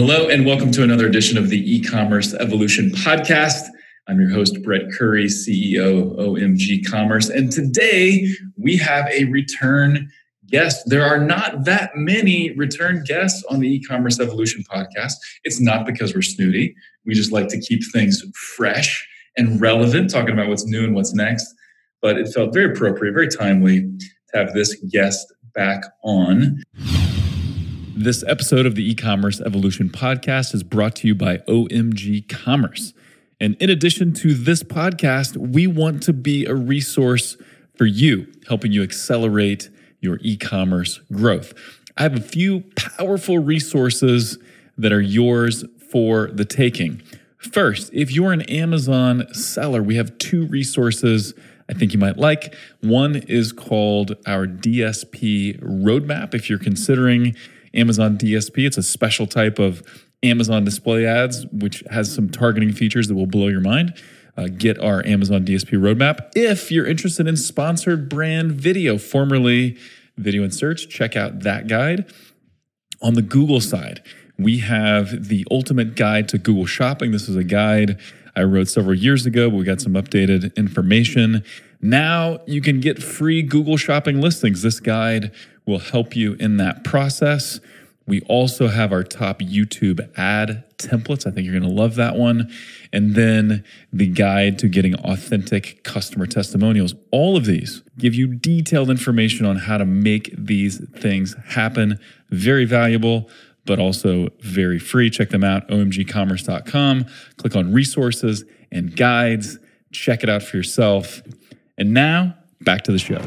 hello, and welcome to another edition of the e-commerce evolution podcast. I'm your host, Brett Curry, CEO OMG Commerce. And today we have a return guest. There are not that many return guests on the e-commerce evolution podcast. It's not because we're snooty. We just like to keep things fresh and relevant, talking about what's new and what's next. But it felt very appropriate, very timely to have this guest back on. This episode of the e-commerce evolution podcast is brought to you by OMG Commerce. And in addition to this podcast, we want to be a resource for you, helping you accelerate your e commerce growth. I have a few powerful resources that are yours for the taking. First, if you're an Amazon seller, we have two resources I think you might like. One is called our DSP roadmap. If you're considering Amazon DSP. It's a special type of Amazon display ads, which has some targeting features that will blow your mind. Uh, get our Amazon DSP roadmap. If you're interested in sponsored brand video, formerly Video in Search, check out that guide. On the Google side, we have the ultimate guide to Google Shopping. This is a guide I wrote several years ago, but we got some updated information. Now you can get free Google Shopping listings. This guide will help you in that process. We also have our top YouTube ad templates. I think you're going to love that one. And then the guide to getting authentic customer testimonials. All of these give you detailed information on how to make these things happen. Very valuable, but also very free. Check them out, omgcommerce.com. Click on resources and guides. Check it out for yourself. And now, back to the show.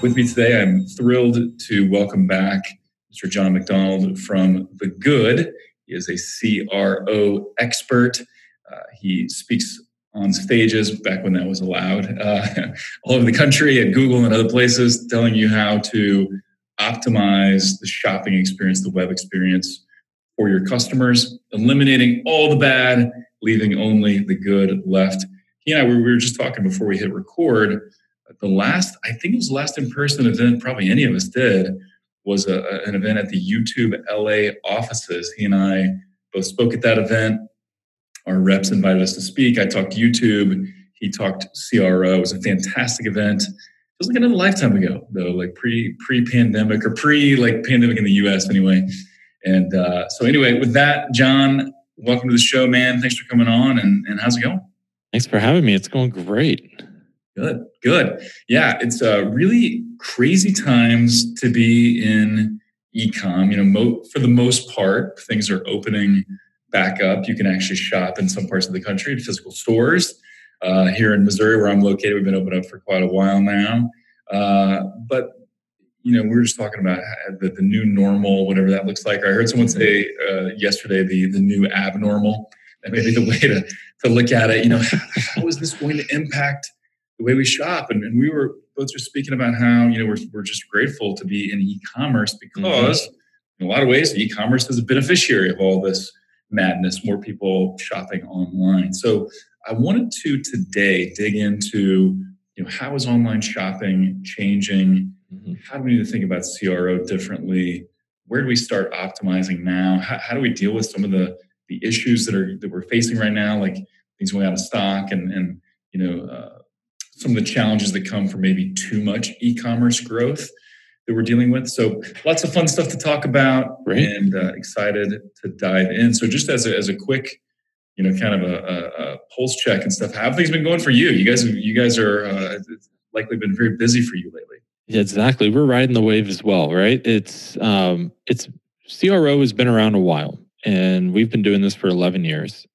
With me today, I'm thrilled to welcome back Mr. Jon MacDonald from The Good. He is a CRO expert. Uh, he speaks on stages back when that was allowed uh, all over the country at Google and other places, telling you how to optimize the shopping experience, the web experience for your customers, eliminating all the bad, leaving only the good left. I, we were just talking before we hit record the last, I think it was the last in person event probably any of us did, was a, an event at the YouTube LA offices. He and I both spoke at that event. Our reps invited us to speak. I talked YouTube. He talked CRO. It was a fantastic event. It was like another lifetime ago, though, like pre pre pandemic or pre like pandemic in the U.S. Anyway. And uh, so, anyway, with that, Jon, welcome to the show, man. Thanks for coming on. And, and how's it going? Thanks for having me. It's going great. Good, good. Yeah, it's uh, really crazy times to be in ecom. You know, mo- for the most part, things are opening back up. You can actually shop in some parts of the country in physical stores. Uh, here in Missouri, where I'm located, we've been open up for quite a while now. Uh, but you know, we were just talking about the, the, new normal, whatever that looks like. I heard someone say uh, yesterday the the new abnormal. That may be the way to to look at it. You know, how is this going to impact the way we shop. And, and we were both just speaking about how, you know, we're, we're just grateful to be in e-commerce because mm-hmm. in a lot of ways, e-commerce is a beneficiary of all this madness, more people shopping online. So I wanted to today dig into, you know, how is online shopping changing? Mm-hmm. How do we need to think about CRO differently? Where do we start optimizing now? How, how do we deal with some of the the issues that are that we're facing right now, like things going out of stock and and you know uh, some of the challenges that come from maybe too much e-commerce growth that we're dealing with. So lots of fun stuff to talk about, right. and uh, excited to dive in. So just as a, as a quick, you know, kind of a, a, a, pulse check and stuff, how have things been going for you? You guys, you guys are uh, likely been very busy for you lately. Yeah, exactly. We're riding the wave as well, right? It's um, it's CRO has been around a while, and we've been doing this for 11 years,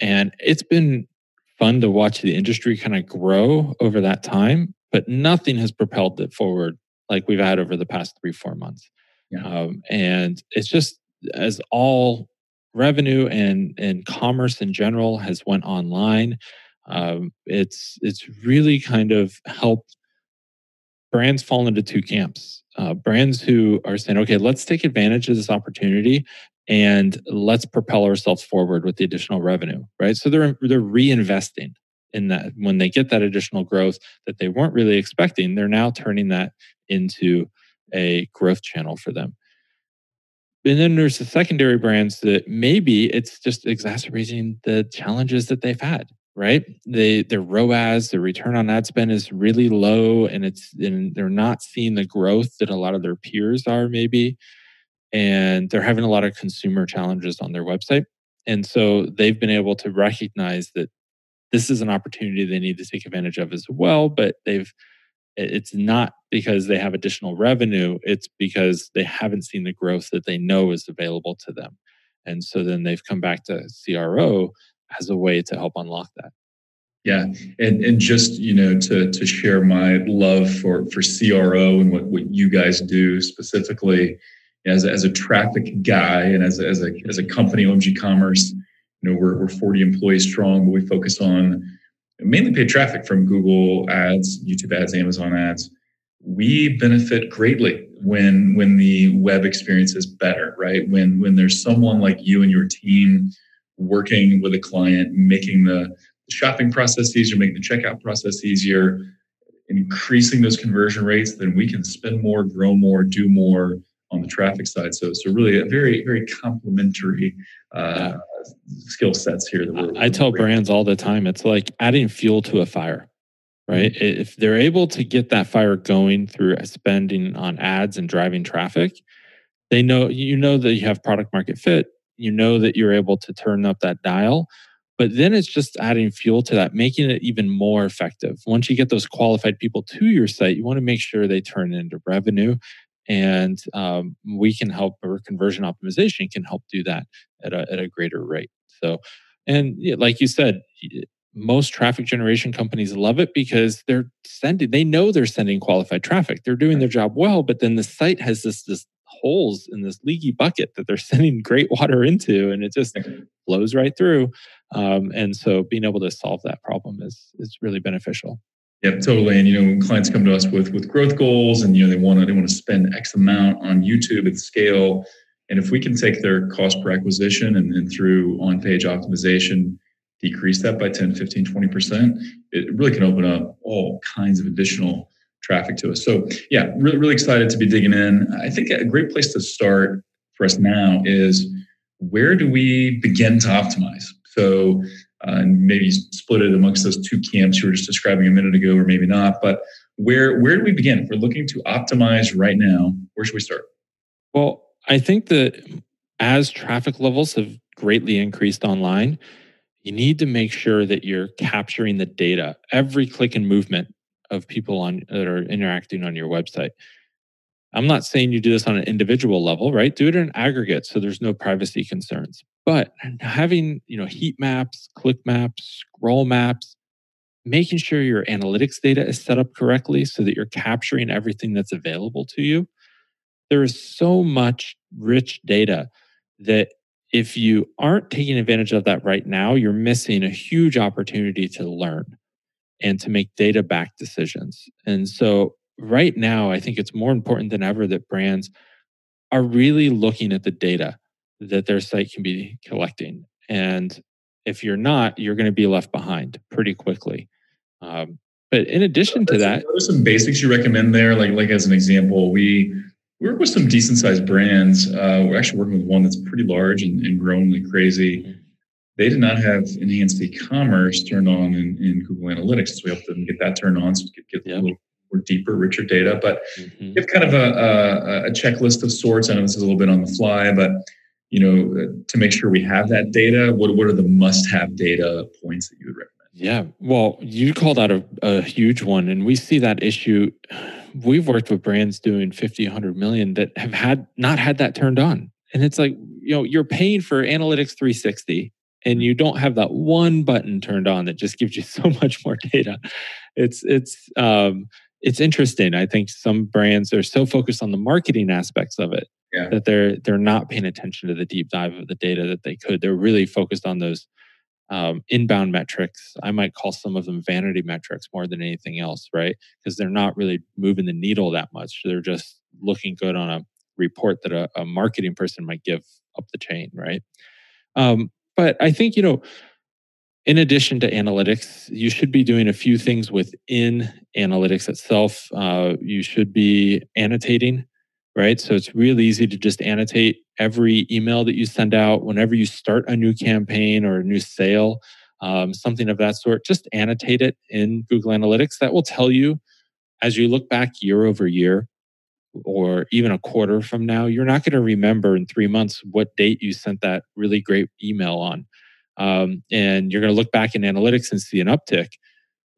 and it's been fun to watch the industry kind of grow over that time, but nothing has propelled it forward like we've had over the past three, four months. Yeah. Um, and it's just as all revenue and and commerce in general has went online, um, it's it's really kind of helped brands fall into two camps. Uh, brands who are saying, okay, let's take advantage of this opportunity and let's propel ourselves forward with the additional revenue right? So they're they're reinvesting in that. When they get that additional growth that they weren't really expecting they're now turning that into a growth channel for them. And then there's the secondary brands that maybe it's just exacerbating the challenges that they've had right? They their roas their return on ad spend is really low and it's and they're not seeing the growth that a lot of their peers are maybe and they're having a lot of consumer challenges on their website and so they've been able to recognize that this is an opportunity they need to take advantage of as well but they've it's not because they have additional revenue, it's because they haven't seen the growth that they know is available to them. And so then they've come back to CRO as a way to help unlock that. Yeah, and and just you know to to share my love for for CRO and what what you guys do specifically as as a traffic guy and as a, as a as a company OMG Commerce, you know we're we're 40 employees strong, but we focus on mainly paid traffic from Google ads, YouTube ads, Amazon ads. We benefit greatly when when the web experience is better, right? When when there's someone like you and your team working with a client, making the shopping process easier, making the checkout process easier, increasing those conversion rates, then we can spend more, grow more, do more on the traffic side. So, so really a very, very complementary uh, skill sets here. That we're, I tell brands all the time, it's like adding fuel to a fire, right? Mm-hmm. If they're able to get that fire going through spending on ads and driving traffic, they know you know that you have product market fit. You know that you're able to turn up that dial. But then it's just adding fuel to that, making it even more effective. Once you get those qualified people to your site, you want to make sure they turn into revenue and um, we can help or conversion optimization can help do that at a, at a greater rate. So and like you said most traffic generation companies love it because they're sending they know they're sending qualified traffic. They're doing their job well but then the site has this this holes in this leaky bucket that they're sending great water into and it just flows right through. Um, and so being able to solve that problem is is really beneficial Yep, totally. And you know, when clients come to us with with growth goals, and you know, they want to they want to spend X amount on YouTube at scale, and if we can take their cost per acquisition and, then through on page optimization decrease that by 10, 15, 20%, it really can open up all kinds of additional traffic to us. So yeah, really really excited to be digging in. I think a great place to start for us now is where do we begin to optimize? So uh, and maybe split it amongst those two camps you were just describing a minute ago, or maybe not. But where where do we begin? If we're looking to optimize right now, where should we start? Well, I think that as traffic levels have greatly increased online, you need to make sure that you're capturing the data, every click and movement of people on that are interacting on your website. I'm not saying you do this on an individual level, right? Do it in aggregate so there's no privacy concerns. But having, you know, heat maps, click maps, scroll maps, making sure your analytics data is set up correctly so that you're capturing everything that's available to you. There is so much rich data that if you aren't taking advantage of that right now, you're missing a huge opportunity to learn and to make data backed decisions. And so right now, I think it's more important than ever that brands are really looking at the data that their site can be collecting. And if you're not, you're going to be left behind pretty quickly. Um, but in addition to that, what are some basics you recommend there? Like, like as an example, we work with some decent sized brands. Uh, we're actually working with one that's pretty large and, and growing like crazy. Mm-hmm. They did not have enhanced e-commerce turned on in, in Google Analytics, so we helped them get that turned on, so we could get yep. a little more deeper, richer data. But mm-hmm. give kind of a, a, a, checklist of sorts. I know this is a little bit on the fly, but you know, to make sure we have that data, what what are the must-have data points that you would recommend? Yeah, well, you called out a, a huge one, and we see that issue. We've worked with brands doing 50, 100 million that have had not had that turned on, and it's like you know you're paying for Analytics 360 and you don't have that one button turned on that just gives you so much more data it's it's um it's interesting. I think some brands are so focused on the marketing aspects of it yeah. that they're they're not paying attention to the deep dive of the data that they could. They're really focused on those um, inbound metrics. I might call some of them vanity metrics more than anything else, right? Because they're not really moving the needle that much. They're just looking good on a report that a, a marketing person might give up the chain, right? Um, but I think you know in addition to analytics, you should be doing a few things within analytics itself. Uh, you should be annotating, right? So it's really easy to just annotate every email that you send out whenever you start a new campaign or a new sale, um, something of that sort. Just annotate it in Google Analytics. That will tell you as you look back year over year or even a quarter from now, you're not going to remember in three months what date you sent that really great email on. Um, and you're going to look back in analytics and see an uptick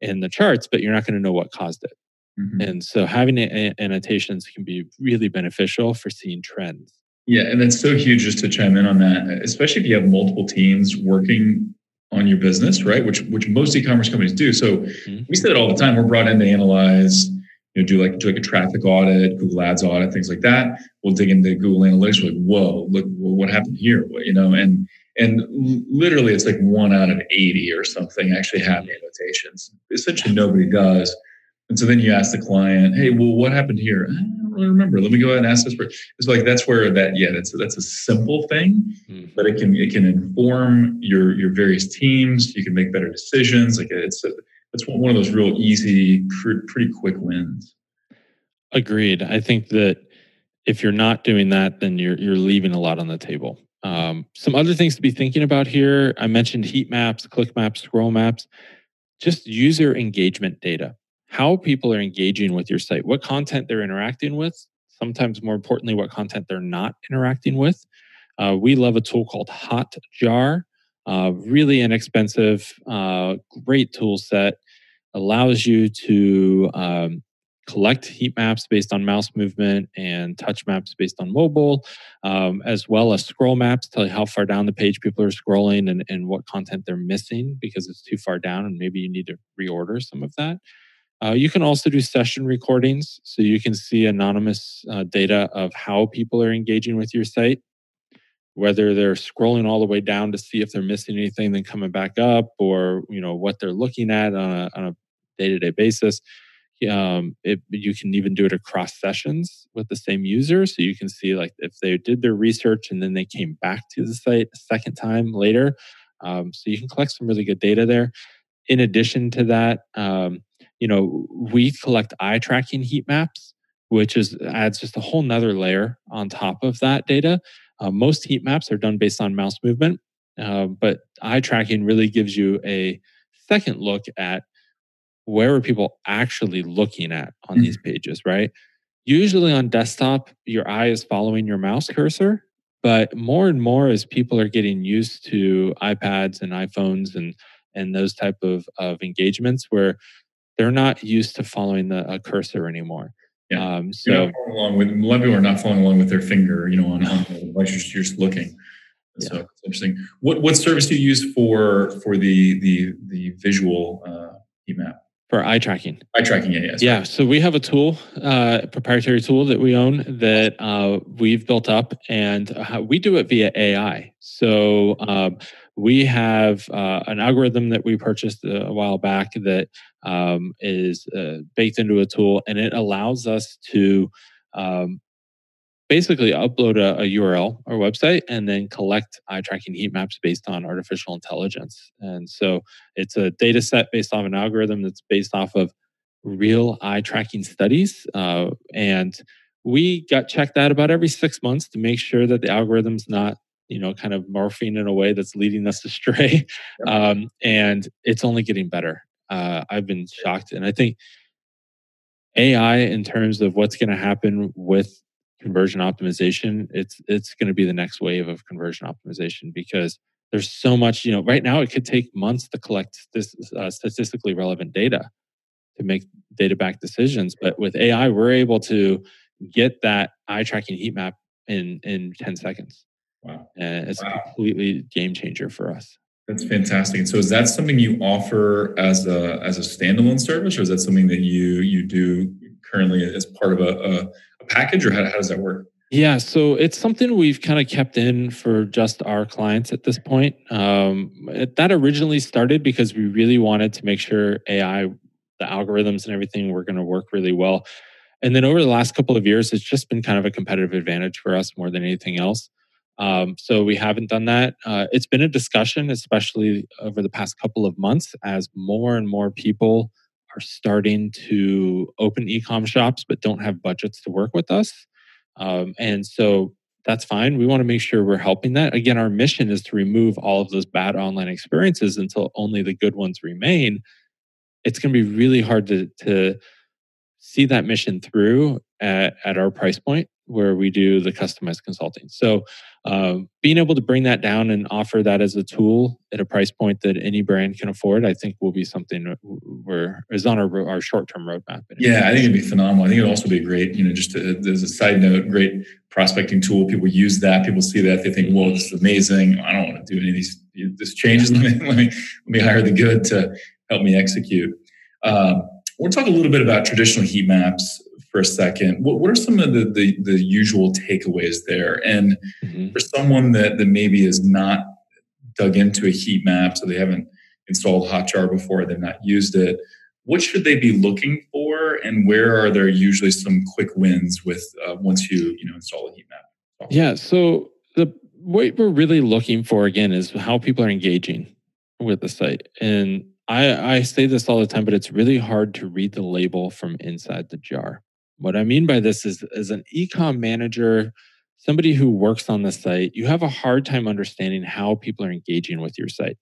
in the charts, but you're not going to know what caused it. Mm-hmm. And so having annotations can be really beneficial for seeing trends. Yeah, and that's so huge just to chime in on that, especially if you have multiple teams working on your business, right? Which which most e-commerce companies do. So mm-hmm. we say it all the time. We're brought in to analyze, you know, do like do like a traffic audit, Google Ads audit, things like that. We'll dig into Google Analytics. We're like, whoa, look, what happened here? You know, and and literally it's like one out of 80 or something actually have annotations. Essentially, nobody does. And so then you ask the client, "Hey, well, what happened here?" I don't really remember. Let me go ahead and ask this. For, it's like that's where that yeah, that's that's a simple thing, mm-hmm. but it can it can inform your your various teams. You can make better decisions. Like it's a, it's one of those real easy, pretty quick wins. Agreed. I think that if you're not doing that, then you're you're leaving a lot on the table. Um, some other things to be thinking about here. I mentioned heat maps, click maps, scroll maps. Just user engagement data how people are engaging with your site, what content they're interacting with, sometimes more importantly, what content they're not interacting with. Uh, we love a tool called Hotjar, uh, really inexpensive, uh, great tool set, allows you to um, collect heat maps based on mouse movement and touch maps based on mobile, um, as well as scroll maps, tell you how far down the page people are scrolling and, and what content they're missing because it's too far down and maybe you need to reorder some of that. Uh, you can also do session recordings, so you can see anonymous uh, data of how people are engaging with your site, whether they're scrolling all the way down to see if they're missing anything, then coming back up, or you know what they're looking at on a, on a day-to-day basis. Um, it, you can even do it across sessions with the same user, so you can see like if they did their research and then they came back to the site a second time later. Um, so you can collect some really good data there. In addition to that, um, you know, we collect eye tracking heat maps, which is adds just a whole nother layer on top of that data. Uh, most heat maps are done based on mouse movement, uh, but eye tracking really gives you a second look at where are people actually looking at on mm-hmm. these pages, right? Usually on desktop, your eye is following your mouse cursor, but more and more as people are getting used to iPads and iPhones and and those type of, of engagements where they're not used to following the cursor anymore. Yeah. Um, so along with a lot of people are not following along with their finger, you know, on, on the device. You're just looking. Yeah. So it's interesting. What what service do you use for for the the the visual uh, heat map? For eye tracking. Eye tracking, yeah, yes. Yeah. So we have a tool, uh, proprietary tool that we own that uh, we've built up, and uh, we do it via AI. So um, we have uh, an algorithm that we purchased a while back that um, is uh, baked into a tool, and it allows us to um, basically upload a, a, URL or website and then collect eye tracking heat maps based on artificial intelligence. And so it's a data set based off an algorithm that's based off of real eye tracking studies. Uh, and we got checked out about every six months to make sure that the algorithm's not you know kind of morphing in a way that's leading us astray um, and it's only getting better uh, I've been shocked. And I think AI, in terms of what's going to happen with conversion optimization, it's it's going to be the next wave of conversion optimization because there's so much. You know, right now it could take months to collect this uh, statistically relevant data to make data back decisions, but with AI, we're able to get that eye tracking heat map in in 10 seconds. Wow. And it's wow. a completely game changer for us. That's fantastic. And so, is that something you offer as a as a standalone service, or is that something that you you do currently as part of a, a, a package, or how, how does that work? Yeah, so it's something we've kind of kept in for just our clients at this point. Um, it, that originally started because we really wanted to make sure AI, the algorithms and everything were going to work really well. And then over the last couple of years, it's just been kind of a competitive advantage for us more than anything else. Um, so we haven't done that. Uh, it's been a discussion, especially over the past couple of months, as more and more people are starting to open e-com shops but don't have budgets to work with us. Um, and so that's fine. We want to make sure we're helping that. Again, our mission is to remove all of those bad online experiences until only the good ones remain. It's going to be really hard to, to see that mission through at, at our price point where we do the customized consulting. So, um, being able to bring that down and offer that as a tool at a price point that any brand can afford, I think will be something where is on our, our short term roadmap. Yeah, I think it'd be phenomenal. I think it'd also be great. You know, just to, as a side note, great prospecting tool. People use that. People see that. They think, "Well, this is amazing. I don't want to do any of these this changes. Let me let me let me hire the good to help me execute." Um, we'll talk a little bit about traditional heat maps for a second. What, what are some of the, the, the usual takeaways there? And mm-hmm. for someone that, that maybe is not dug into a heat map, so they haven't installed Hotjar before, they've not used it, what should they be looking for? And where are there usually some quick wins with uh, once you you know install a heat map? Yeah. So the what we're really looking for again is how people are engaging with the site and I, I say this all the time, but it's really hard to read the label from inside the jar. What I mean by this is, as an ecom manager, somebody who works on the site, you have a hard time understanding how people are engaging with your site.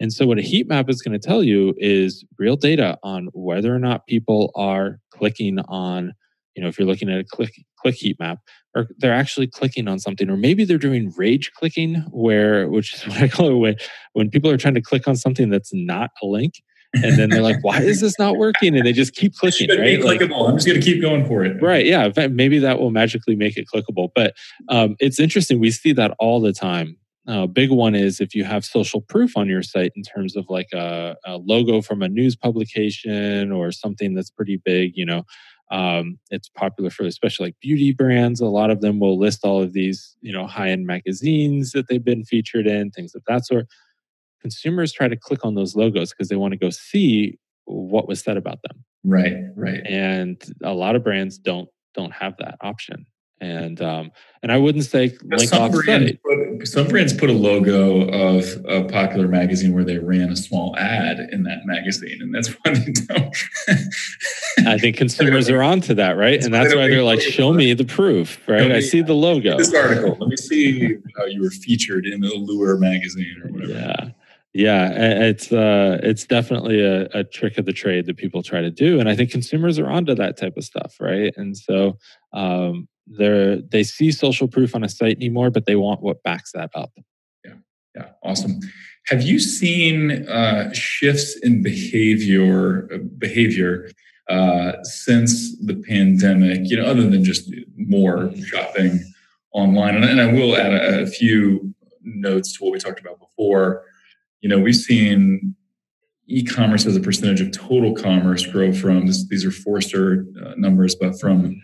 And so, what a heat map is going to tell you is real data on whether or not people are clicking on, you know, if you're looking at a click click heat map, or they're actually clicking on something, or maybe they're doing rage clicking, where which is what I call it when when people are trying to click on something that's not a link and then they're like, "Why is this not working?" And they just keep clicking. Right? Clickable. Like, I'm just going to keep going for it. Right? Yeah. Maybe that will magically make it clickable. But um, it's interesting. We see that all the time. Uh, big one is if you have social proof on your site in terms of like a, a logo from a news publication or something that's pretty big. You know, um, it's popular for especially like beauty brands. A lot of them will list all of these, you know, high end magazines that they've been featured in, things of that sort consumers try to click on those logos because they want to go see what was said about them. Right, right. And a lot of brands don't don't have that option. And um, and I wouldn't say link some brands, put, some brands put a logo of a popular magazine where they ran a small ad in that magazine, and that's why they don't. I think consumers are onto that, right? That's and that's why they're like, "Show me the proof, right? Me, I see the logo." This article. Let me see how you were featured in the Allure magazine or whatever. Yeah. Yeah, it's uh, it's definitely a, a, trick of the trade that people try to do, and I think consumers are onto that type of stuff, right? And so um, they they see social proof on a site anymore, but they want what backs that up. Yeah, yeah, awesome. Have you seen uh, shifts in behavior behavior uh, since the pandemic? You know, other than just more shopping online, and, and I will add a, a few notes to what we talked about before you know, we've seen e-commerce as a percentage of total commerce grow from this, these are Forrester uh, numbers, but from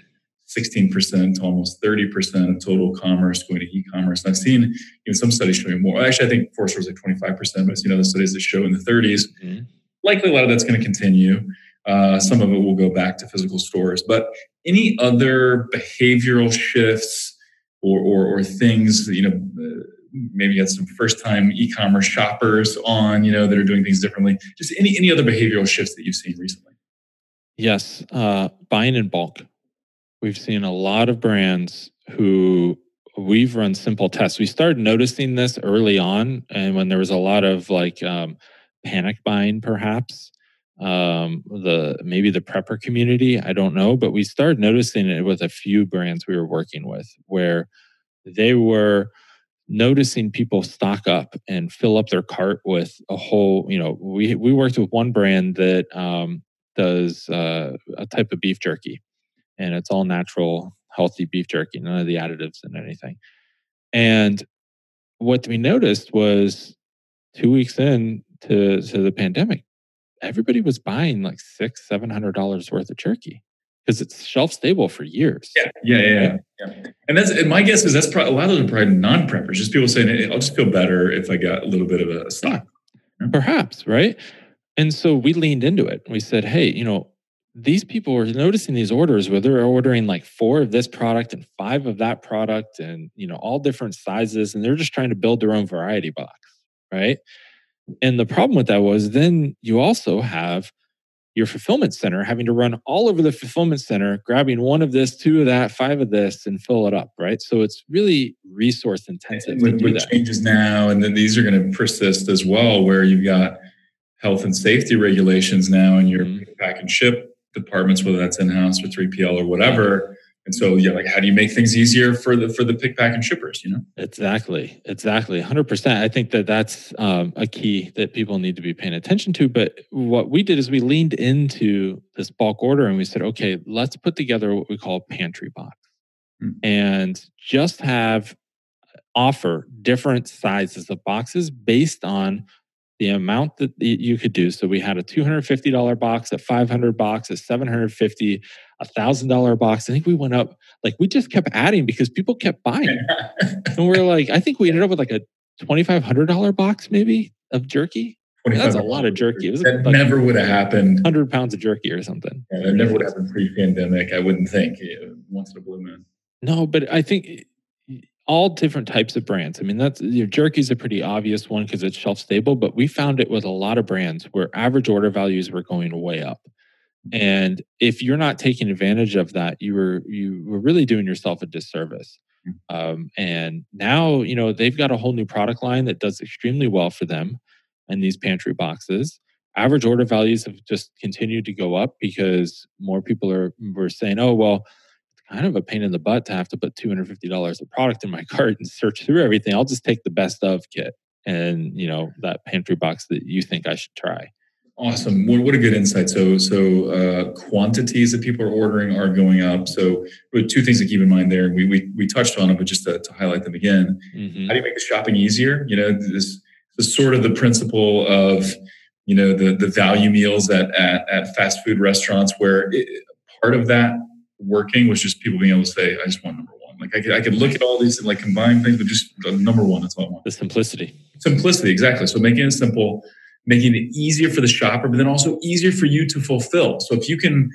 16% to almost 30% of total commerce going to e-commerce. And I've seen you know, some studies showing more. Actually, I think Forrester was like 25%, but you know, the studies that show in the 30s. Mm-hmm. Likely a lot of that's going to continue. Uh, some of it will go back to physical stores. But any other behavioral shifts or, or, or things, you know, uh, maybe you got some first time e-commerce shoppers on you know that are doing things differently. Just any any other behavioral shifts that you've seen recently? Yes uh, buying in bulk. We've seen a lot of brands who we've run simple tests. We started noticing this early on and when there was a lot of like um, panic buying perhaps um, the maybe the prepper community i don't know but we started noticing it with a few brands we were working with where they were noticing people stock up and fill up their cart with a whole you know we we worked with one brand that um, does uh, a type of beef jerky and it's all natural healthy beef jerky none of the additives and anything. And what we noticed was two weeks in to, to the pandemic everybody was buying like six seven hundred dollars worth of jerky because it's shelf stable for years. Yeah, yeah, yeah, yeah. And that's and my guess is that's probably a lot of them are probably non-preppers. Just people saying, hey, "I'll just feel better if I got a little bit of a stock." Perhaps right. And so we leaned into it. We said, "Hey, you know, these people are noticing these orders where they're ordering like four of this product and five of that product, and you know, all different sizes, and they're just trying to build their own variety box, right?" And the problem with that was then you also have your fulfillment center having to run all over the fulfillment center, grabbing one of this, two of that, five of this, and fill it up, right? So it's really resource intensive. With, changes now, and then these are going to persist as well, where you've got health and safety regulations now in your mm-hmm. pack and ship departments, whether that's in house or 3PL or whatever. And so, yeah, like how do you make things easier for the for the pick, pack, and shippers? You know, exactly, exactly, hundred percent. I think that that's um, a key that people need to be paying attention to. But what we did is we leaned into this bulk order and we said, okay, let's put together what we call a pantry box, hmm. and just have offer different sizes of boxes based on the amount that you could do. So we had a $250 box, a 500 box, a 750, a thousand dollar box. I think we went up like we just kept adding because people kept buying. and we're like, I think we ended up with like a $2,500 box maybe of jerky. That's a lot of jerky. That like never would have happened. 100 pounds of jerky or something. Yeah, that never would have happened pre-pandemic. I wouldn't think eh, once in a blue moon. No, but I think all different types of brands. I mean, that's your jerky is a pretty obvious one because it's shelf stable, but we found it with a lot of brands where average order values were going way up. And if you're not taking advantage of that, you were you were really doing yourself a disservice. Hmm. Um, and now, you know, they've got a whole new product line that does extremely well for them and these pantry boxes. Average order values have just continued to go up because more people are were saying, "Oh, well, it's kind of a pain in the butt to have to put $250 of product in my cart and search through everything. I'll just take the best of kit and, you know, that pantry box that you think I should try. Awesome. What a good insight. So, so uh, quantities that people are ordering are going up. So, two things to keep in mind there. We we, we touched on them, but just to, to highlight them again. Mm-hmm. How do you make the shopping easier? You know, this, this sort of the principle of you know the the value meals at at, at fast food restaurants, where it, part of that working was just people being able to say, I just want number one. Like I could, I could look at all these and like combine things, but just number one, that's all I want. The simplicity. Simplicity, exactly. So making it simple, making it easier for the shopper, but then also easier for you to fulfill. So if you can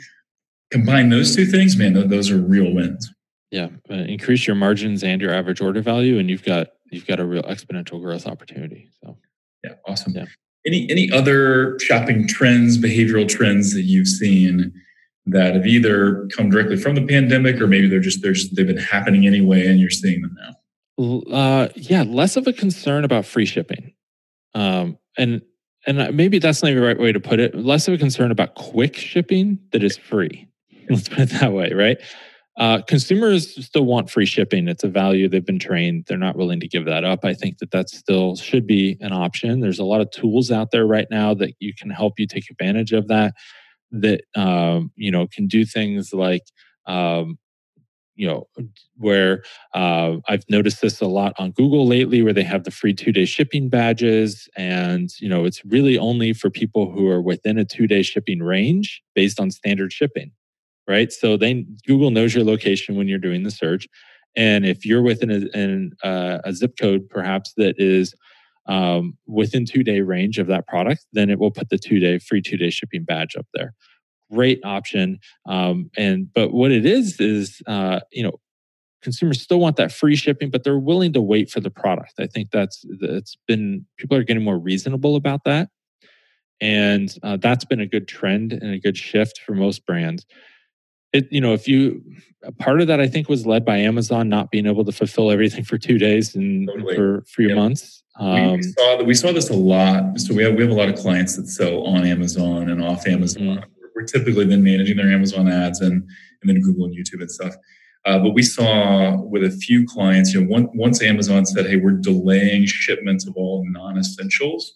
combine those two things, man, those are real wins. Yeah, uh, increase your margins and your average order value, and you've got you've got a real exponential growth opportunity. So, yeah, awesome. Yeah. Any any other shopping trends, behavioral trends that you've seen that have either come directly from the pandemic or maybe they're just there's they've been happening anyway and you're seeing them now uh, yeah less of a concern about free shipping um, and and maybe that's not the right way to put it. Less of a concern about quick shipping that is free. Let's put it that way right? Uh, consumers still want free shipping. It's a value they've been trained. They're not willing to give that up. I think that that still should be an option. There's a lot of tools out there right now that you can help you take advantage of that that um, you know can do things like um, you know where uh, I've noticed this a lot on Google lately, where they have the free two day shipping badges, and you know it's really only for people who are within a two day shipping range based on standard shipping, right? So they Google knows your location when you're doing the search, and if you're within a, in, uh, a zip code perhaps that is um, within two day range of that product, then it will put the two day free two day shipping badge up there. Great option. Um, and but what it is is uh, you know consumers still want that free shipping, but they're willing to wait for the product. I think that's that's been people are getting more reasonable about that, and uh, that's been a good trend and a good shift for most brands it you know if you part of that i think was led by amazon not being able to fulfill everything for two days and totally. for three yep. months um, we, saw that we saw this a lot so we have we have a lot of clients that sell on amazon and off amazon mm-hmm. Typically then managing their amazon ads and and then google and youtube and stuff uh, but we saw with a few clients you know one, once amazon said hey we're delaying shipments of all non-essentials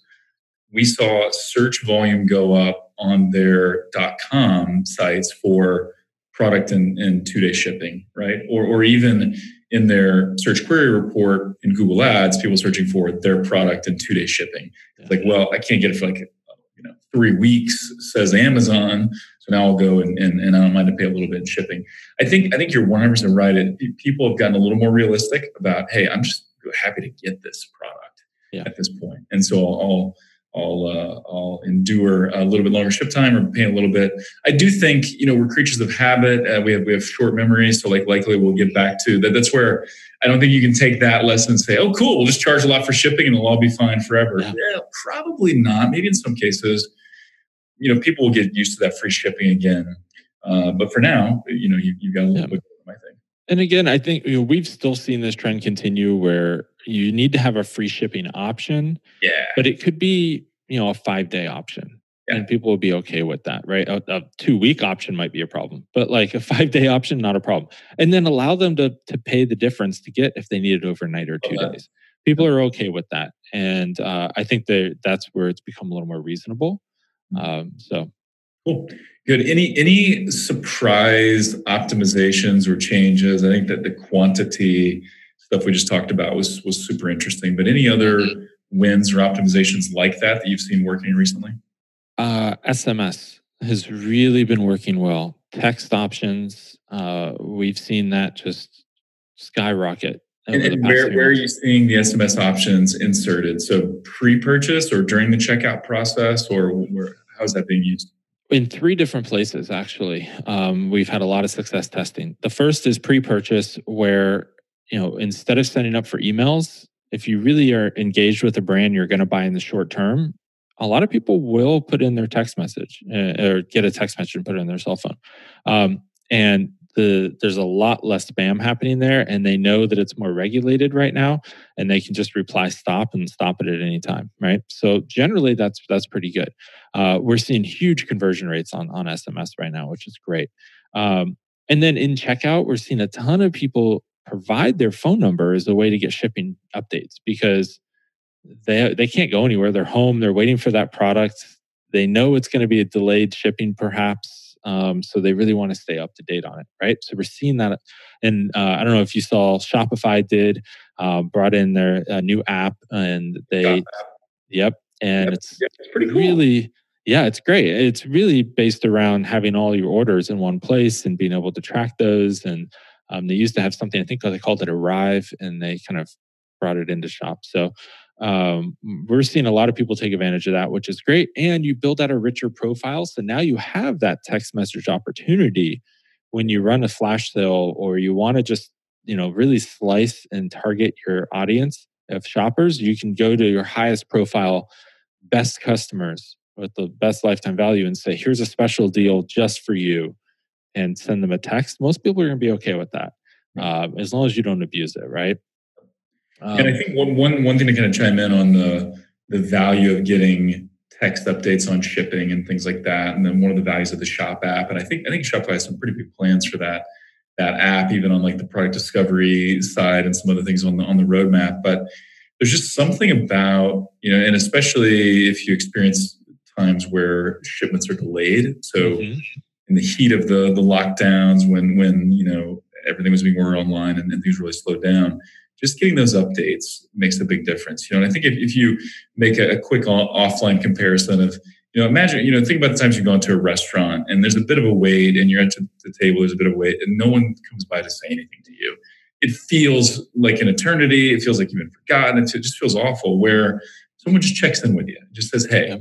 we saw search volume go up on their com sites for product and, in two day shipping, right? Or, or even in their search query report in Google Ads, people searching for their product and two day shipping. It's like, well, I can't get it for like three weeks, says Amazon. So now I'll go and, and, and I don't mind to pay a little bit in shipping. I think I think you're 100 percent right. It, people have gotten a little more realistic about, hey, I'm just happy to get this product yeah. at this point, and so I'll, I'll I'll uh, I'll endure a little bit longer ship time or pay a little bit. I do think you know we're creatures of habit. Uh, we have we have short memories, so like likely we'll get back to that. That's where I don't think you can take that lesson and say, oh, cool, we'll just charge a lot for shipping and it'll all be fine forever. Yeah. yeah, probably not. Maybe in some cases, you know, people will get used to that free shipping again. Uh, but for now, you know, you, you've got a little yeah. bit of my thing. And again, I think you know, we've still seen this trend continue where you need to have a free shipping option. Yeah. But it could be, you know, a five day option. Yeah. And people will be okay with that, right? A, a two week option might be a problem, but like a five day option, not a problem. And then allow them to to pay the difference to get if they need it overnight or two okay. days. People are okay with that, and uh, I think that that's where it's become a little more reasonable. Mm-hmm. Um, so cool, good. Any any surprise optimizations or changes? I think that the quantity stuff we just talked about was was super interesting. But any other wins or optimizations like that that you've seen working recently? Uh, SMS has really been working well. Text options, uh, we've seen that just skyrocket. And, and where, where are you seeing the SMS options inserted? So pre-purchase or during the checkout process, or where, how's that being used? In three different places, actually. Um, we've had a lot of success testing. The first is pre-purchase, where you know instead of signing up for emails, if you really are engaged with a brand you're going to buy in the short term, a lot of people will put in their text message uh, or get a text message and put it in their cell phone. Um, and the there's a lot less spam happening there, and they know that it's more regulated right now, and they can just reply stop and stop it at any time, right? So generally, that's that's pretty good. Uh, we're seeing huge conversion rates on on SMS right now, which is great. Um, and then in checkout, we're seeing a ton of people provide their phone number as a way to get shipping updates because they they can't go anywhere. They're home. They're waiting for that product. They know it's going to be a delayed shipping, perhaps. Um, so they really want to stay up to date on it, right? So we're seeing that, and uh, I don't know if you saw Shopify did uh, brought in their uh, new app, and they, yep, and yep. It's, yep. it's pretty cool. really. Yeah, it's great. It's really based around having all your orders in one place and being able to track those. And um, they used to have something I think they called it Arrive, and they kind of brought it into shop. So um, we're seeing a lot of people take advantage of that, which is great. And you build out a richer profile. So now you have that text message opportunity when you run a flash sale or you want to just, you know, really slice and target your audience of shoppers. You can go to your highest profile, best customers with the best lifetime value and say, here's a special deal just for you and send them a text. Most people are going to be okay with that. Uh, as long as you don't abuse it, right? Um, and I think one, one, one thing to kind of chime in on the, the value of getting text updates on shipping and things like that. And then one of the values of the shop app. And I think, I think Shopify has some pretty big plans for that, that app, even on like the product discovery side and some other things on the, on the roadmap. But there's just something about, you know, and especially if you experience times where shipments are delayed. So mm-hmm. In the heat of the, the lockdowns, when, when, you know, everything was being ordered online and, and things really slowed down, just getting those updates makes a big difference. You know, and I think if, if you make a, a quick offline comparison of, you know, imagine, you know, think about the times you go into a restaurant and there's a bit of a wait and you're at the table, there's a bit of wait and no one comes by to say anything to you. It feels like an eternity. It feels like you've been forgotten. It just feels awful where someone just checks in with you, just says, hey,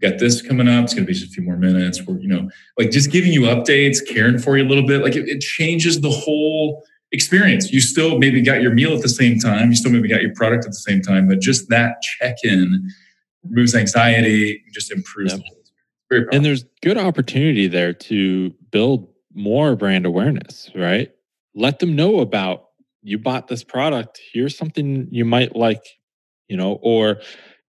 got this coming up. It's going to be just a few more minutes. We're, you know, like just giving you updates, caring for you a little bit. Like it, it changes the whole experience. You still maybe got your meal at the same time, you still maybe got your product at the same time, but just that check in removes anxiety, just improves. Yep. And there's good opportunity there to build more brand awareness, right? Let them know about you bought this product. Here's something you might like, you know, or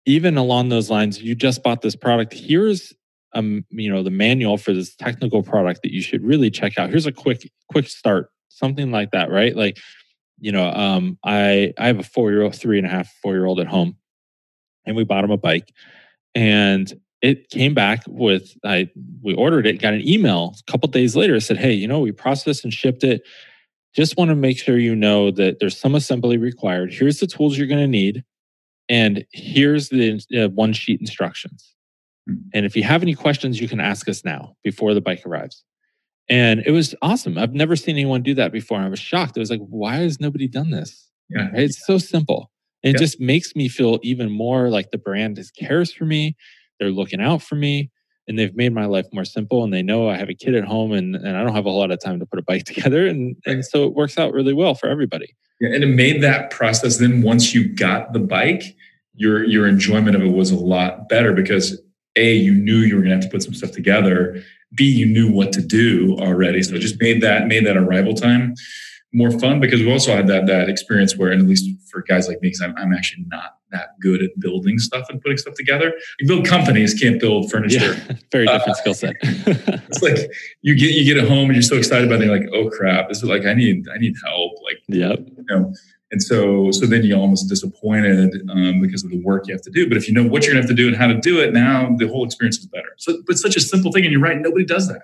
even along those lines, you just bought this product. Here's um, you know, the manual for this technical product that you should really check out. Here's a quick, quick start something like that, right? Like, you know, um, I I have a four year old, three and a half, four year old at home, and we bought him a bike, and it came back with I we ordered it, got an email a couple days later. said, hey, you know, we processed and shipped it. Just want to make sure you know that there's some assembly required. Here's the tools you're going to need, and here's the uh, one sheet instructions. Hmm. And if you have any questions, you can ask us now before the bike arrives. And it was awesome. I've never seen anyone do that before. I was shocked. I was like, why has nobody done this? Yeah. Right? It's so simple. And yeah. it just makes me feel even more like the brand is cares for me. They're looking out for me and they've made my life more simple. And they know I have a kid at home and, and I don't have a whole lot of time to put a bike together. And, and so it works out really well for everybody. Yeah, and it made that process then once you got the bike, your your enjoyment of it was a lot better because a you knew you were going to have to put some stuff together. B you knew what to do already, so it just made that made that arrival time more fun because we also had that that experience where, and at least for guys like me, because I'm, I'm actually not that good at building stuff and putting stuff together. You build companies, can't build furniture. Yeah, very different uh, skill set. it's like you get you get it home and you're so excited about it. You're like, oh crap, this is like I need I need help. Like, yep. you know. And so, so then you're almost disappointed um, because of the work you have to do. But if you know what you're gonna have to do and how to do it, now the whole experience is better. So, but such a simple thing, and you're right, nobody does that.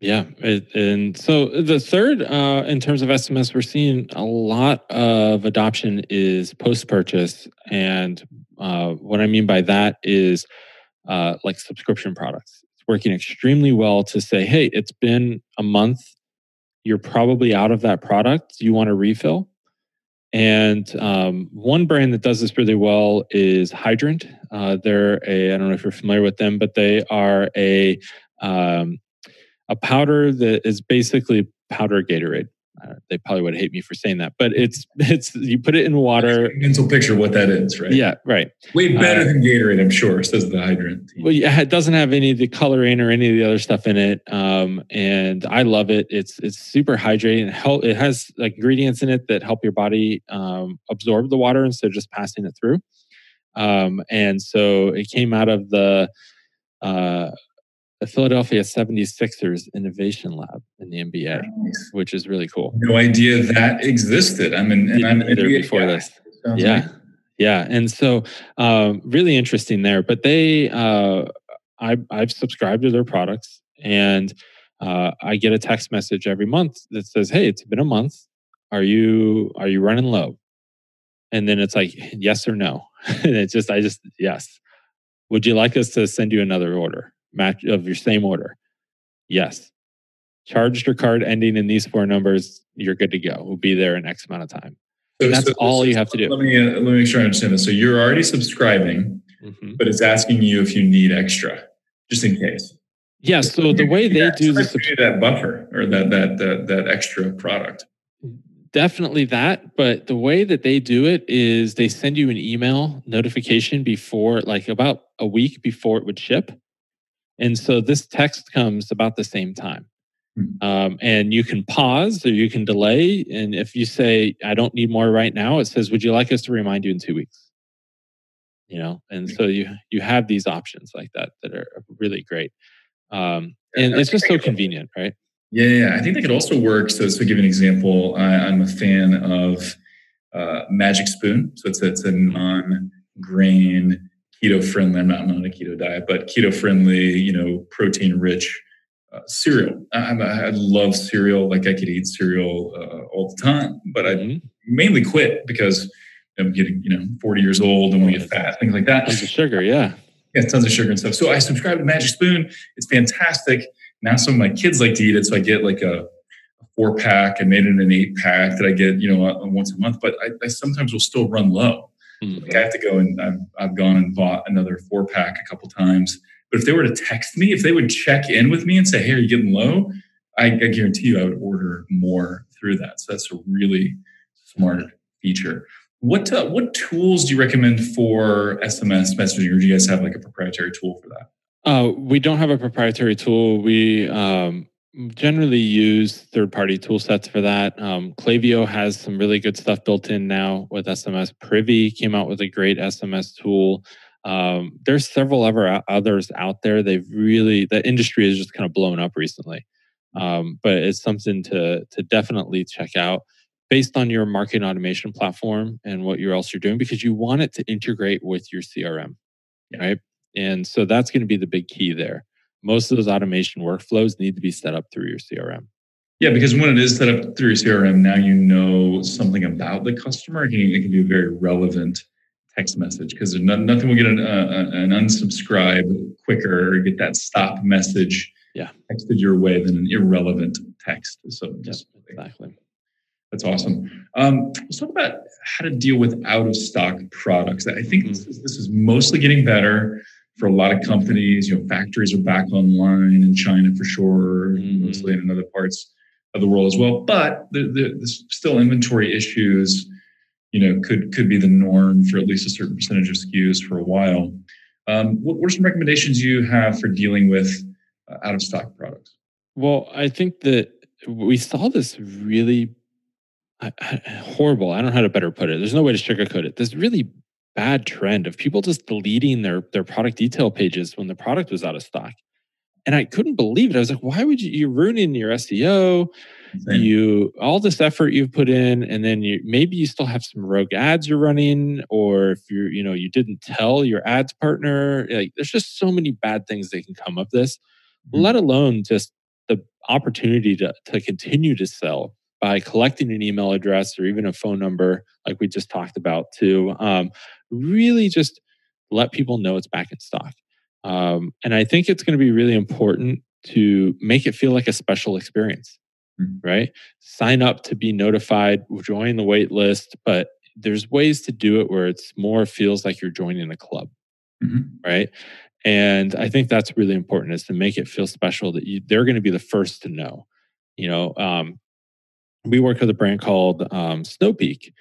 Yeah. It, and so the third, uh, in terms of SMS, we're seeing a lot of adoption is post purchase. And uh, what I mean by that is uh, like subscription products. It's working extremely well to say, hey, it's been a month. You're probably out of that product. You want to refill? And um, one brand that does this really well is Hydrant. Uh, they're a, I don't know if you're familiar with them, but they are a, um, a powder that is basically powder Gatorade. Uh, they probably would hate me for saying that, but it's it's you put it in water. Mental picture of what that is, right? Yeah, right. Way better uh, than Gatorade, I'm sure. Says the hydrant. Well, yeah, it doesn't have any of the coloring or any of the other stuff in it, um, and I love it. It's it's super hydrating. And help, it has like ingredients in it that help your body um, absorb the water instead of just passing it through. Um, and so it came out of the uh, the Philadelphia 76ers Innovation Lab in the NBA, nice. which is really cool. No idea that existed. I'm in, and I'm there before this. Yeah. Yeah. And so um, really interesting there. But they, uh, I, I've subscribed to their products and uh, I get a text message every month that says, Hey, it's been a month. Are you, are you running low? And then it's like, yes or no. and it's just, I just, yes. Would you like us to send you another order? Match of your same order? Yes. Charged your card ending in these four numbers, you're good to go. We'll be there in X amount of time. So, that's so all you have to do. Let me uh, let me make sure I understand this. So you're already subscribing, mm-hmm. but it's asking you if you need extra, just in case. Yeah. So the way they do this, that buffer or that that that that extra product. Definitely that, but the way that they do it is they send you an email notification before, like about a week before it would ship. And so this text comes about the same time. Um, and you can pause or you can delay. And if you say, I don't need more right now, it says, Would you like us to remind you in two weeks? You know, and so you you have these options like that that are really great. Um, and it's just so convenient, right? Yeah, yeah, I think that could also work. So, to give an example, I, am a fan of uh, Magic Spoon. So it's it's a non-grain keto friendly. I'm not, I'm not on a keto diet, but keto friendly, you know, protein rich uh, cereal. I, I, love cereal. Like I could eat cereal uh, all the time, but I mm-hmm. mainly quit because I'm getting, you know, 40 years old and want to get fat, things like that. Tons of sugar, yeah. Yeah, tons of sugar and stuff. So I subscribe to Magic Spoon. It's fantastic. Now some of my kids like to eat it, so I get like a, a four pack. I made it an eight pack that I get, you know, once a month. But I, I sometimes will still run low. Mm-hmm. Like I have to go and I've, I've gone and bought another four pack a couple times. But if they were to text me, if they would check in with me and say, "Hey, are you getting low?" I, I guarantee you, I would order more through that. So that's a really smart feature. What uh, what tools do you recommend for SMS messaging, or do you guys have like a proprietary tool for that? Uh, we don't have a proprietary tool. We um, generally use third party tool sets for that. Um, Klaviyo has some really good stuff built in now with SMS. Privy came out with a great SMS tool. Um, there's several other others out there. They've really the industry has just kind of blown up recently, um, but it's something to to definitely check out based on your marketing automation platform and what you else you're doing because you want it to integrate with your CRM, yeah. right? And so that's going to be the big key there most of those automation workflows need to be set up through your CRM. Yeah, because when it is set up through your CRM, now you know something about the customer. It can, it can be a very relevant text message because no, nothing will get an, uh, an unsubscribe quicker or get that stop message yeah. texted your way than an irrelevant text. So just exactly. That's awesome. Um, let's talk about how to deal with out of stock products. I think mm-hmm. this, is, this is mostly getting better for a lot of companies, you know, factories are back online in China for sure, mm-hmm. mostly in other parts of the world as well. But the, the, the, still inventory issues, you know, could could be the norm for at least a certain percentage of SKUs for a while. Um, what, what, are some recommendations you have for dealing with uh, out of stock products? Well, I think that we saw this really horrible. I don't know how to better put it. There's no way to sugarcoat it. This really bad trend of people just deleting their their product detail pages when the product was out of stock. And I couldn't believe it. I was like, why would you you're ruining your SEO? Same. You all this effort you've put in, and then you maybe you still have some rogue ads you're running, or if you're, you know, you didn't tell your ads partner. Like there's just so many bad things that can come of this, mm-hmm. let alone just the opportunity to to continue to sell by collecting an email address or even a phone number, like we just talked about, to um, really just let people know it's back in stock. Um, and I think it's going to be really important to make it feel like a special experience, mm-hmm. right? Sign up to be notified, join the wait list, but there's ways to do it where it's more feels like you're joining a club, mm-hmm. right? And I think that's really important is to make it feel special that you, they're going to be the first to know. You know, um, we work with a brand called um, Snow Peak,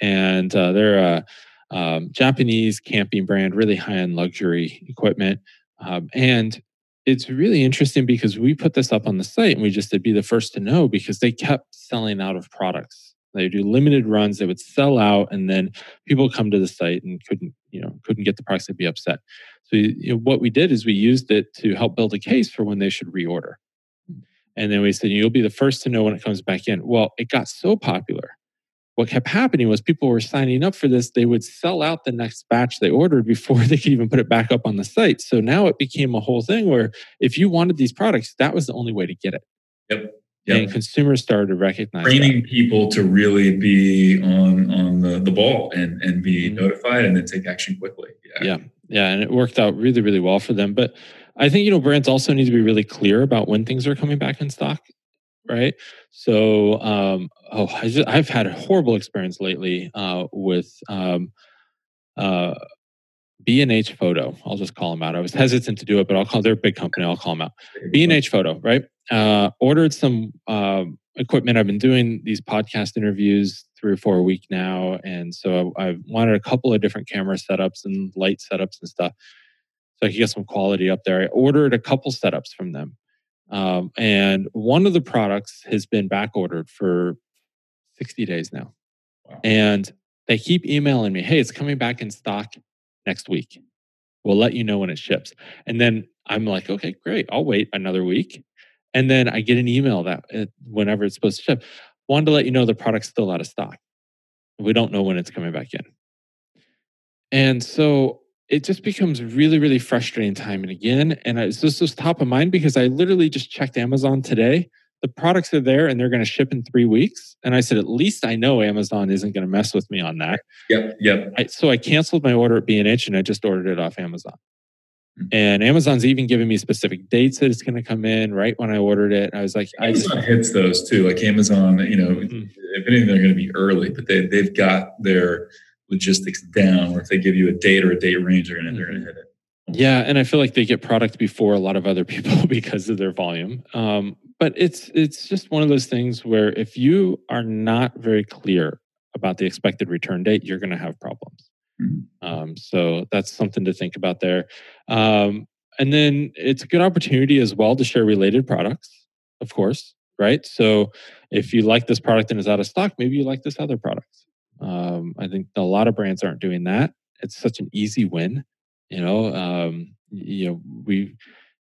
and uh, they're a um, Japanese camping brand, really high end luxury equipment. Um, and it's really interesting because we put this up on the site and we just said be the first to know because they kept selling out of products. They do limited runs, they would sell out, and then people come to the site and couldn't, you know, couldn't get the products. They'd be upset. So you know, what we did is we used it to help build a case for when they should reorder. And then we said, you'll be the first to know when it comes back in. Well, it got so popular. What kept happening was people were signing up for this. They would sell out the next batch they ordered before they could even put it back up on the site. So now it became a whole thing where if you wanted these products, that was the only way to get it. Yep. Yep. And consumers started to recognize training that. people to really be on on the, the ball and and be mm-hmm. notified and then take action quickly. Yeah. yeah, yeah, and it worked out really really well for them. But I think you know brands also need to be really clear about when things are coming back in stock, right? So, um, oh, I just, I've had a horrible experience lately uh, with um, uh, B and H Photo. I'll just call them out. I was hesitant to do it, but I'll call. They're a big company. I'll call them out. B and H Photo, right? Uh, ordered some um, equipment. I've been doing these podcast interviews three or four a week now, and so I, I wanted a couple of different camera setups and light setups and stuff so I could get some quality up there. I ordered a couple setups from them. Um, and one of the products has been back ordered for 60 days now. Wow. And they keep emailing me, hey, it's coming back in stock next week. We'll let you know when it ships. And then I'm like, okay, great. I'll wait another week. And then I get an email that uh, whenever it's supposed to ship, wanted to let you know the product's still out of stock. We don't know when it's coming back in. And so it just becomes really, really frustrating time and again. And it's just top of mind because I literally just checked Amazon today. The products are there and they're going to ship in three weeks. And I said, at least I know Amazon isn't going to mess with me on that. Yep. Yep. I, so I canceled my order at B&H and I just ordered it off Amazon. And Amazon's even giving me specific dates that it's going to come in right when I ordered it. I was like, Amazon I just, hits those too. Like Amazon, you know, mm-hmm. if anything, they're going to be early, but they, they've got their logistics down, or if they give you a date or a date range, they're going to mm-hmm. hit it. Yeah, and I feel like they get product before a lot of other people because of their volume. Um, but it's it's just one of those things where if you are not very clear about the expected return date, you're going to have problems. Mm-hmm. Um, so that's something to think about there. Um, and then it's a good opportunity as well to share related products, of course, right? So if you like this product and is out of stock, maybe you like this other product. Um, I think a lot of brands aren't doing that. It's such an easy win. You know, um, you know, we,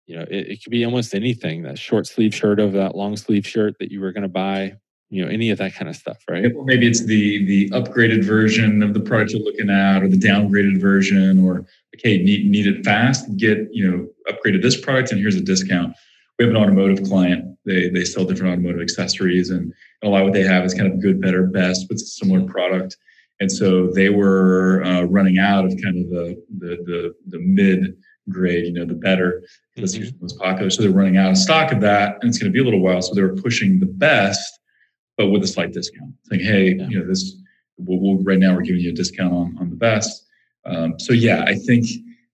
you know, it, it could be almost anything. That short sleeve shirt of that long sleeve shirt that you were going to buy. You know, any of that kind of stuff, right? Well, maybe it's the the upgraded version of the product you're looking at, or the downgraded version, or okay, need need it fast. Get you know, upgraded this product, and here's a discount. We have an automotive client. They they sell different automotive accessories, and a lot of what they have is kind of good, better, best, but it's a similar product. And so they were uh, running out of kind of the the the, the mid grade, you know, the better. That's mm-hmm. usually most popular. So they're running out of stock of that, and it's going to be a little while. So they were pushing the best, but with a slight discount, saying, "Hey, yeah. you know, this we'll, we'll, right now we're giving you a discount on on the best." Um, so yeah, I think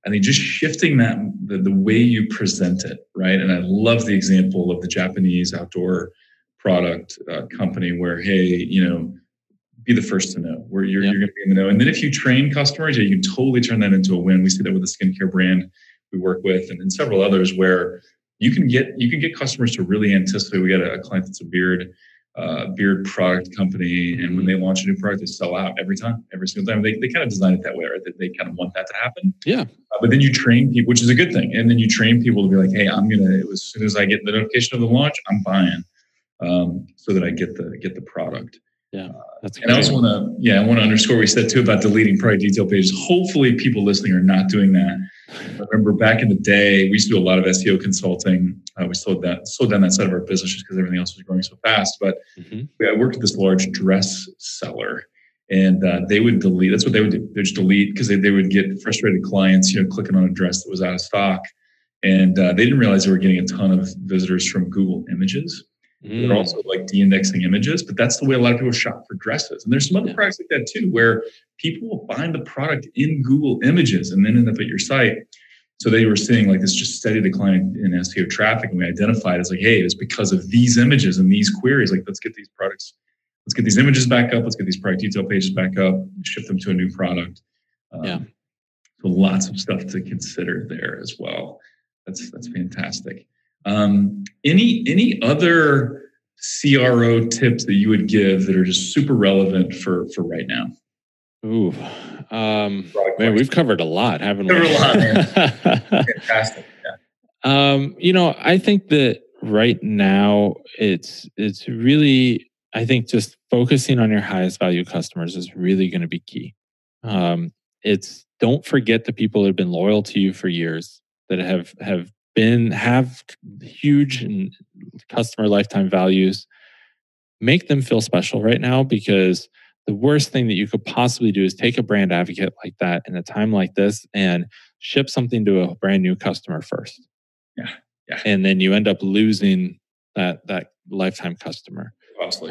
I think just shifting that the, the way you present it, right? And I love the example of the Japanese outdoor product uh, company where hey, you know be the first to know where you're, yep. you're going to be in the know. And then if you train customers, yeah, you can totally turn that into a win. We see that with a skincare brand we work with and, and several others where you can get you can get customers to really anticipate. We got a, a client that's a beard uh, beard product company, and when they launch a new product, they sell out every time, every single time. They, they kind of design it that way, right? That they kind of want that to happen. Yeah. Uh, but then you train people, which is a good thing, and then you train people to be like, hey, I'm gonna as soon as I get the notification of the launch, I'm buying, um, so that I get the get the product. Yeah, that's. And I also want to, yeah, I want to underscore what we said too about deleting product detail pages. Hopefully, people listening are not doing that. I remember back in the day, we used to do a lot of SEO consulting. Uh, we slowed that slowed down that side of our business just because everything else was growing so fast. But mm-hmm. I worked with this large dress seller, and uh, they would delete. That's what they would do. They just delete because they, they would get frustrated clients, you know, clicking on a dress that was out of stock, and uh, they didn't realize they were getting a ton of visitors from Google Images. Mm. They're also like de-indexing images, but that's the way a lot of people shop for dresses. And there's some other yeah. products like that too, where people will find the product in Google Images and then end up at your site. So they were seeing like this just steady decline in SEO traffic, and we identified as like, hey, it's because of these images and these queries. Like, let's get these products, let's get these images back up, let's get these product detail pages back up, ship them to a new product. Um, yeah. So lots of stuff to consider there as well. That's that's fantastic. Um, any any other CRO tips that you would give that are just super relevant for for right now? Ooh, um, man, we've covered a lot, haven't covered we? a lot. Fantastic. Yeah. Um, you know, I think that right now it's it's really I think just focusing on your highest value customers is really going to be key. Um, it's don't forget the people that have been loyal to you for years that have have been have huge customer lifetime values make them feel special right now because the worst thing that you could possibly do is take a brand advocate like that in a time like this and ship something to a brand new customer first. Yeah yeah. And then you end up losing that that lifetime customer.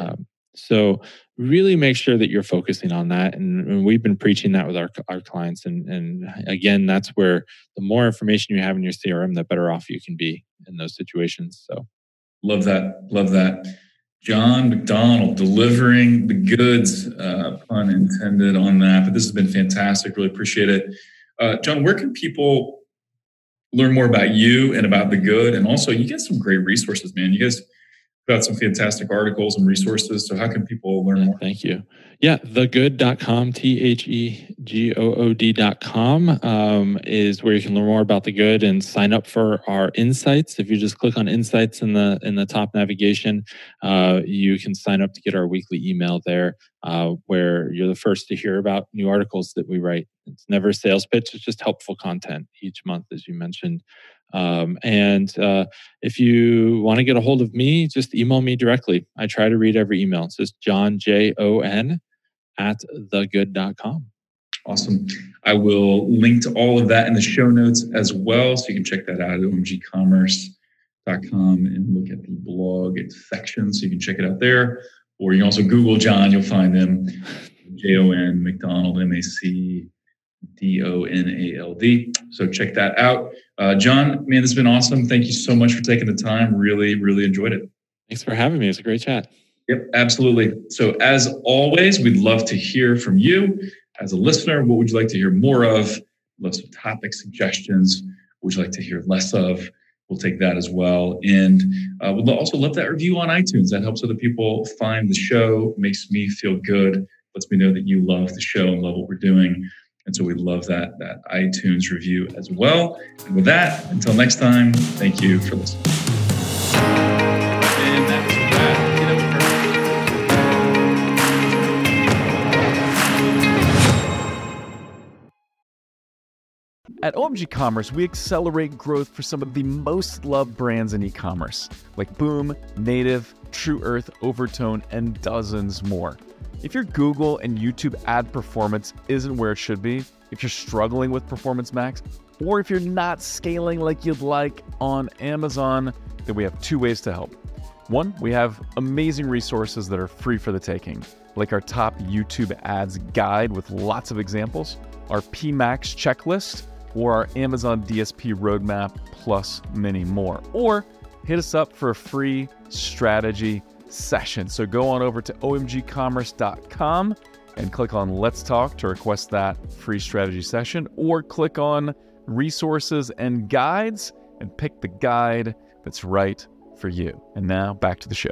Um, so really make sure that you're focusing on that. And, and, we've been preaching that with our, our clients. And, and again, that's where the more information you have in your CRM, the better off you can be in those situations. So love that. Love that. Jon MacDonald delivering the goods, uh, pun intended on that. But this has been fantastic. Really appreciate it. Uh, Jon, where can people learn more about you and about the good? And also, you get some great resources, man. You guys got some fantastic articles and resources. So how can people learn more? Thank you. Yeah, thegood.com, T H E G O O D.com um, is where you can learn more about the good and sign up for our insights. If you just click on insights in the in the top navigation, uh, you can sign up to get our weekly email there, uh, where you're the first to hear about new articles that we write. It's never a sales pitch; it's just helpful content each month, as you mentioned. Um, and uh, if you want to get a hold of me, just email me directly. I try to read every email. It's just Jon, J O N, at thegood.com. Awesome. I will link to all of that in the show notes as well. So you can check that out at omgcommerce.com and look at the blog section. So you can check it out there. Or you can also Google Jon, you'll find him. J O N, MacDonald, M A C D O N A L D. So check that out. Uh, Jon, man, this has been awesome. Thank you so much for taking the time. Really, really enjoyed it. Thanks for having me. It's a great chat. Yep, absolutely. So, as always, we'd love to hear from you as a listener. What would you like to hear more of? Love some topic suggestions. What would you like to hear less of? We'll take that as well. And uh, we'd also love that review on iTunes. That helps other people find the show, makes me feel good, lets me know that you love the show and love what we're doing. And so we love that, that iTunes review as well. And with that, until next time, thank you for listening. At OMG Commerce, we accelerate growth for some of the most loved brands in e commerce, like Boom, Native, Tru Earth, Overtone, and dozens more. If your Google and YouTube ad performance isn't where it should be, if you're struggling with Performance Max, or if you're not scaling like you'd like on Amazon, then we have two ways to help. One, we have amazing resources that are free for the taking, like our top YouTube ads guide with lots of examples, our PMax checklist, or our Amazon DSP roadmap, plus many more. Or hit us up for a free strategy session. So go on over to omgcommerce.com and click on Let's Talk to request that free strategy session, or click on resources and guides and pick the guide that's right for you. And now back to the show.